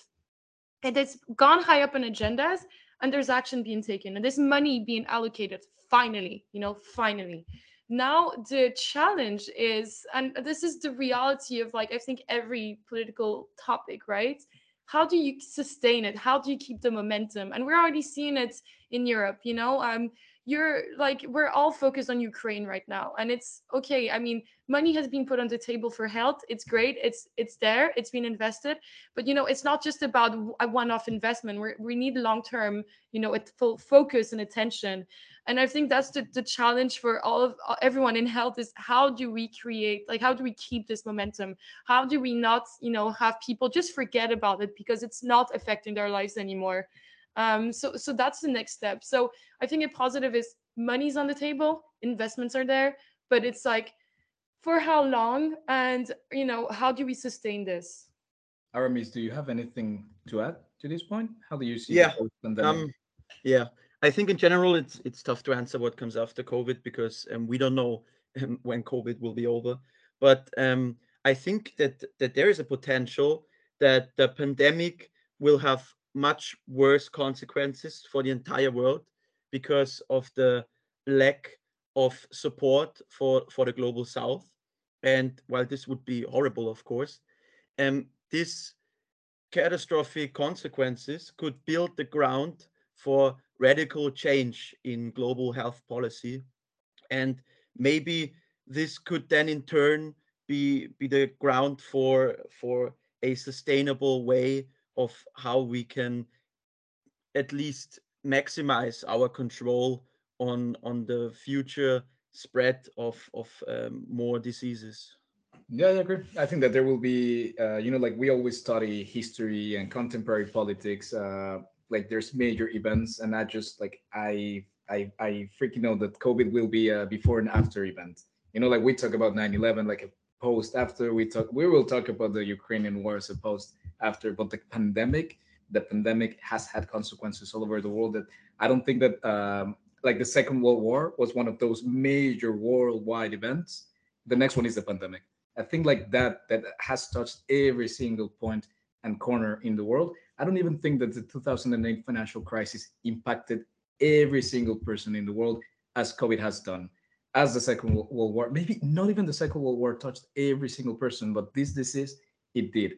It has gone high up on agendas, and there's action being taken, and there's money being allocated. Finally, you know, finally. Now the challenge is, and this is the reality of like I think every political topic, right? How do you sustain it? How do you keep the momentum? And we're already seeing it in Europe. You know, um, you're like we're all focused on Ukraine right now. And it's okay I mean money has been put on the table for health. It's great. It's it's there. It's been invested. But you know it's not just about a one-off investment. We we need long-term you know a full focus and attention and I think that's the, the challenge for all of everyone in health is how do we create like how do we keep this momentum how do we not you know have people just forget about it because it's not affecting their lives anymore um, so so that's the next step. So I think a positive is money's on the table, investments are there, but it's like for how long and you know how do we sustain this? Aramis, do you have anything to add to this point? How do you see yeah. Um, yeah, I think in general it's it's tough to answer what comes after COVID because um, we don't know um, when COVID will be over. But um, I think that that there is a potential that the pandemic will have much worse consequences for the entire world because of the lack of support for, for the global south. And while this would be horrible, of course, um, this catastrophic consequences could build the ground for radical change in global health policy. And maybe this could then in turn be, be the ground for, for a sustainable way of how we can at least maximize our control on on the future spread of of um, more diseases yeah, I agree. I think that there will be, uh, you know, like we always study history and contemporary politics. Uh, like there's major events, and not just like I, I, I freaking know that COVID will be a before and after event. You know, like we talk about 9/11, like a post after. We talk, we will talk about the Ukrainian war as a post after, but the pandemic, the pandemic has had consequences all over the world that I don't think that um, like the Second World War was one of those major worldwide events. The next one is the pandemic. I think like that that has touched every single point and corner in the world. I don't even think that the 2008 financial crisis impacted every single person in the world as COVID has done, as the Second World War. Maybe not even the Second World War touched every single person, but this disease it did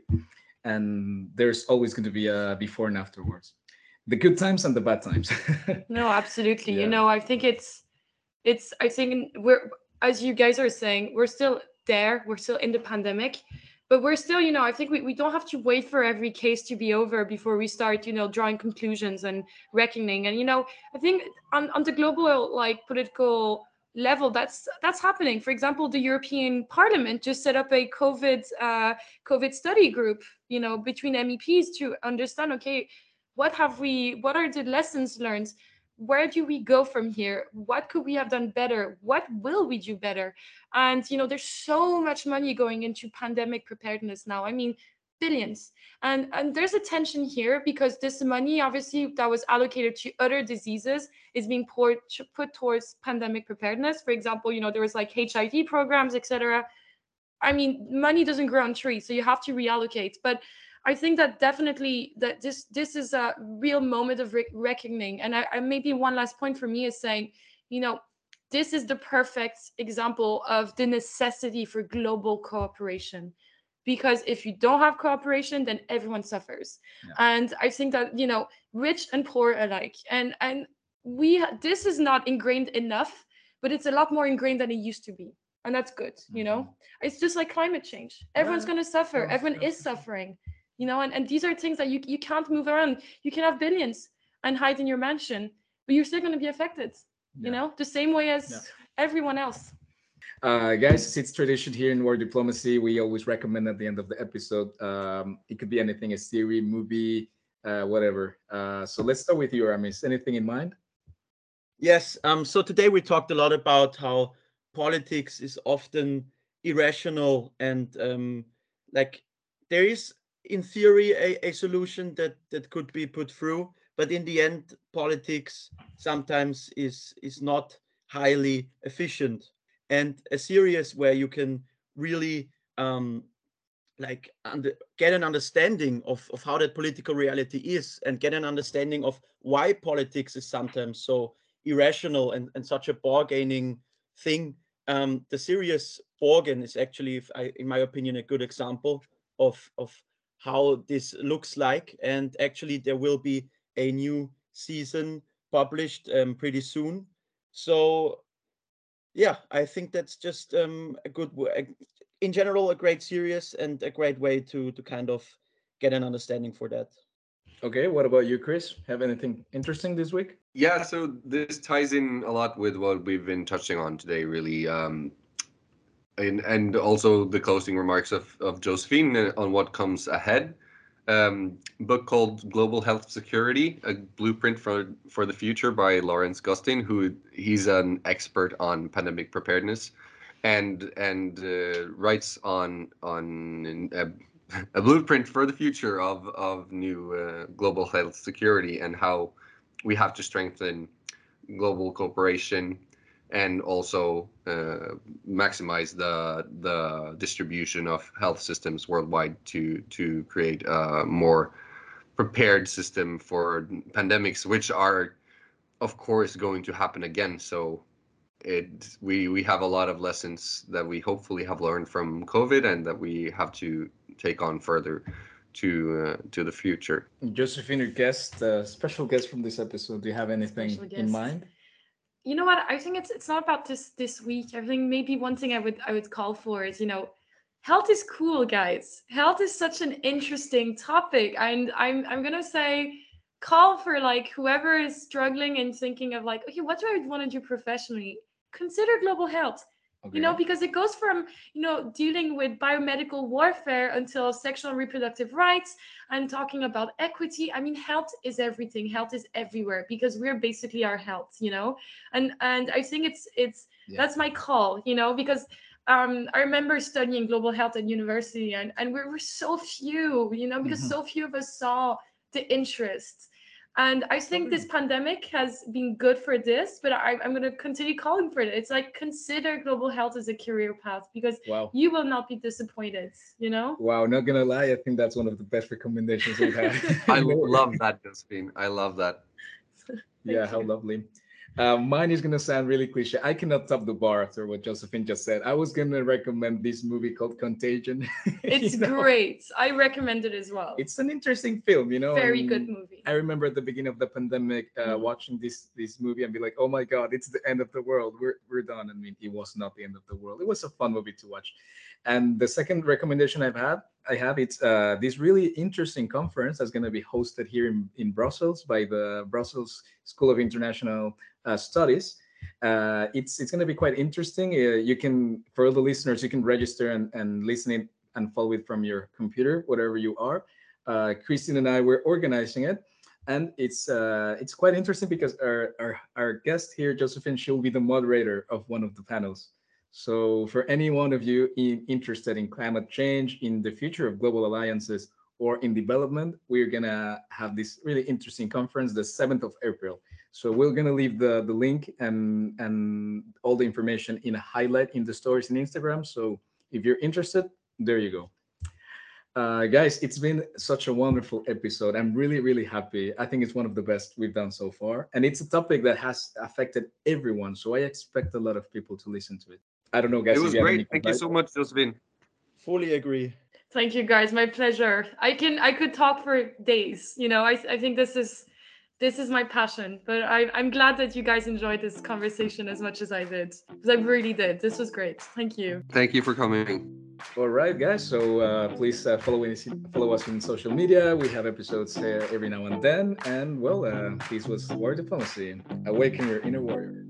and there's always going to be a before and afterwards the good times and the bad times no absolutely yeah. you know i think it's it's i think we're as you guys are saying we're still there we're still in the pandemic but we're still you know i think we, we don't have to wait for every case to be over before we start you know drawing conclusions and reckoning. And you know i think on, on the global like political level that's that's happening. For example the european parliament just set up a covid uh, covid study group you know between meps to understand okay what have we what are the lessons learned where do we go from here? What could we have done better? What will we do better? And you know there's so much money going into pandemic preparedness now. I mean billions. And and there's a tension here because this money obviously that was allocated to other diseases is being poured put towards pandemic preparedness. For example you know there was like hiv programs etc i mean money doesn't grow on trees so you have to reallocate. But i think that definitely that this this is a real moment of re- reckoning. And I, I maybe one last point for me is saying you know this is the perfect example of the necessity for global cooperation. Because if you don't have cooperation then everyone suffers. Yeah. and i think that you know rich and poor alike. And and we this is not ingrained enough but it's a lot more ingrained than it used to be. And that's good you know? It's just like climate change. Everyone's Yeah. going to suffer. Everyone is suffering you know and, and these are things that you, you can't move around you can have billions and hide in your mansion but you're still going to be affected Yeah. you know the same way as Yeah. everyone else Uh, guys, it's tradition here in War Diplomacy. We always recommend at the end of the episode. Um, it could be anything, a series, movie, uh, whatever. Uh, so let's start with you, Aramis. Anything in mind? Yes. Um. So today we talked a lot about how politics is often irrational and um, like there is in theory a, a solution that that could be put through, but in the end, politics sometimes is is not highly efficient. And a series where you can really um, like under, get an understanding of, of how that political reality is and get an understanding of why politics is sometimes so irrational and, and such a bargaining thing. Um, the serious Borgen is actually, I, in my opinion, a good example of, of how this looks like. And actually, there will be a new season published um, pretty soon. So, yeah, I think that's just um, a good, in general, a great series and a great way to to kind of get an understanding for that. Okay, what about you, Chris? Have anything interesting this week? Yeah, so this ties in a lot with what we've been touching on today, really, um, and and also the closing remarks of of Josephine uh, on what comes ahead. Um, book called Global Health Security: A Blueprint for for the Future by Lawrence Gostin, who he's an expert on pandemic preparedness, and and uh, writes on on a blueprint for the future of of new uh, global health security and how we have to strengthen global cooperation and also uh, maximize the the distribution of health systems worldwide to to create a more prepared system for pandemics which are of course going to happen again so it we we have a lot of lessons that we hopefully have learned from covid and that we have to take on further to uh, to the future Josephine, your guest, uh, special guest from this episode. Do you have anything in mind? You know what? I think it's it's not about this this week. I think maybe one thing i would i would call for is you know health is cool guys. Health is such an interesting topic. And i'm i'm gonna say call for like whoever is struggling and thinking of like okay what do i want to do professionally? Consider global health you know because it goes from you know dealing with biomedical warfare until sexual and reproductive rights and talking about equity. I mean health is everything. Health is everywhere because we're basically our health you know? And and i think it's it's Yeah. that's my call you know? Because um i remember studying global health at university and and we were so few you know? Because Mhm. so few of us saw the interest and i think this mm-hmm. pandemic has been good for this but I, i'm going to continue calling for it it's like consider global health as a career path because Wow. you will not be disappointed you know Wow, not gonna lie, I think that's one of the best recommendations we've had. i love that josephine i love that yeah, Thank how you. lovely. Uh, mine is gonna sound really cliche. I cannot top the bar after what Josephine just said. I was gonna recommend this movie called Contagion. it's You know, great i recommend it as well It's an interesting film, you know. very and good movie I remember at the beginning of the pandemic, uh, Mhm. watching this this movie and be like, "Oh my God, it's the end of the world. We're we're done." I mean, it was not the end of the world. It was a fun movie to watch. And the second recommendation I've had, I have it's uh, this really interesting conference that's going to be hosted here in, in Brussels by the Brussels School of International uh, Studies. Uh, it's it's going to be quite interesting. Uh, you can, for the listeners, you can register and, and listen it and follow it from your computer, whatever you are. Uh, Christine and I were organizing it, and it's uh, it's quite interesting because our, our our guest here, Josephine, she'll be the moderator of one of the panels. So for any one of you in, interested in climate change, in the future of global alliances, or in development, we're gonna have this really interesting conference the 7th of April. So we're gonna leave the, the link and and all the information in a highlight in the stories in Instagram. So if you're interested, there you go. Uh, guys, it's been such a wonderful episode. I'm really, really happy. I think it's one of the best we've done so far. And it's a topic that has affected everyone. So I expect a lot of people to listen to it. I don't know, guys. it was you have any great thank you so much josephine Fully agree. Thank you guys, my pleasure. I can I could talk for days. You know, I I think this is this is my passion. But I, I'm glad that you guys enjoyed this conversation as much as I did because I really did. This was great. Thank you. Thank you for coming. All right, guys. So uh, please uh, follow us follow us in social media. We have episodes uh, every now and then. And well, uh, this was War Diplomacy. Awaken your inner warrior.